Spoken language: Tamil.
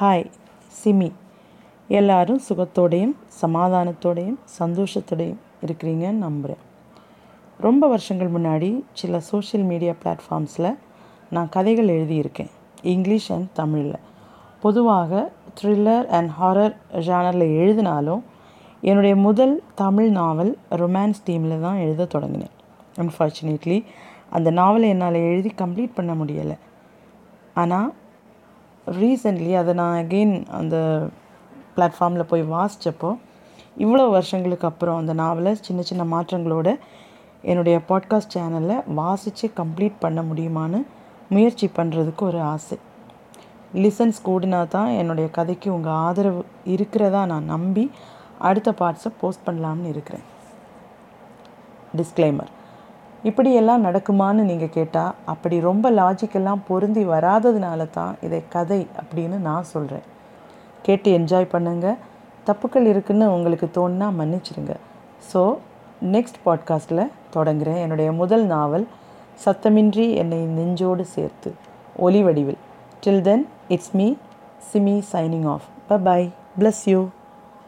ஹாய் சிமி. எல்லாரும் சுகத்தோடையும் சமாதானத்தோடையும் சந்தோஷத்தோடையும் இருக்கிறீங்கன்னு நம்புகிறேன் ரொம்ப வருஷங்கள் முன்னாடி சில சோஷியல் மீடியா பிளாட்ஃபார்ம்ஸில் நான் கதைகள் எழுதியிருக்கேன். இங்கிலீஷ் அண்ட் தமிழில். பொதுவாக த்ரில்லர் அண்ட் ஹாரர் ஜானரில் எழுதினாலும் என்னுடைய முதல் தமிழ் நாவல் ரொமான்ஸ் டீமில் தான் எழுத தொடங்கினேன். அன்ஃபார்ச்சுனேட்லி அந்த நாவலை என்னால் எழுதி கம்ப்ளீட் பண்ண முடியலை. ஆனால் ரீசெண்ட்லி அதை நான் அகெயின் அந்த பிளாட்ஃபார்மில் போய் வாசித்தப்போ இவ்வளோ வருஷங்களுக்கு அப்புறம் அந்த நாவலை சின்ன சின்ன மாற்றங்களோட என்னுடைய பாட்காஸ்ட் சேனலில் வாசித்து கம்ப்ளீட் பண்ண முடியுமான்னு முயற்சி பண்ணுறதுக்கு ஒரு ஆசை. லிசன்ஸ் கூடினா தான் என்னுடைய கதைக்கு உங்கள் ஆதரவு இருக்கிறதா நான் நம்பி அடுத்த பார்ட்ஸை போஸ்ட் பண்ணலாம்னு இருக்கிறேன். டிஸ்க்ளைமர் இப்படியெல்லாம் நடக்குமான்னு நீங்கள் கேட்டால் அப்படி ரொம்ப லாஜிக்கெல்லாம் பொருந்தி வராததுனால தான் இதை கதை அப்படின்னு நான் சொல்கிறேன் கேட்டு என்ஜாய் பண்ணுங்கள் தப்புக்கள் இருக்குன்னு உங்களுக்கு தோணுனா மன்னிச்சிடுங்க ஸோ நெக்ஸ்ட் பாட்காஸ்ட்டில் தொடங்குகிறேன் என்னுடைய முதல் நாவல் சத்தமின்றி என்னை நெஞ்சோடு சேர்த்து ஒலி வடிவில். Till then it's me Simi signing off ப பை பிளஸ் யூ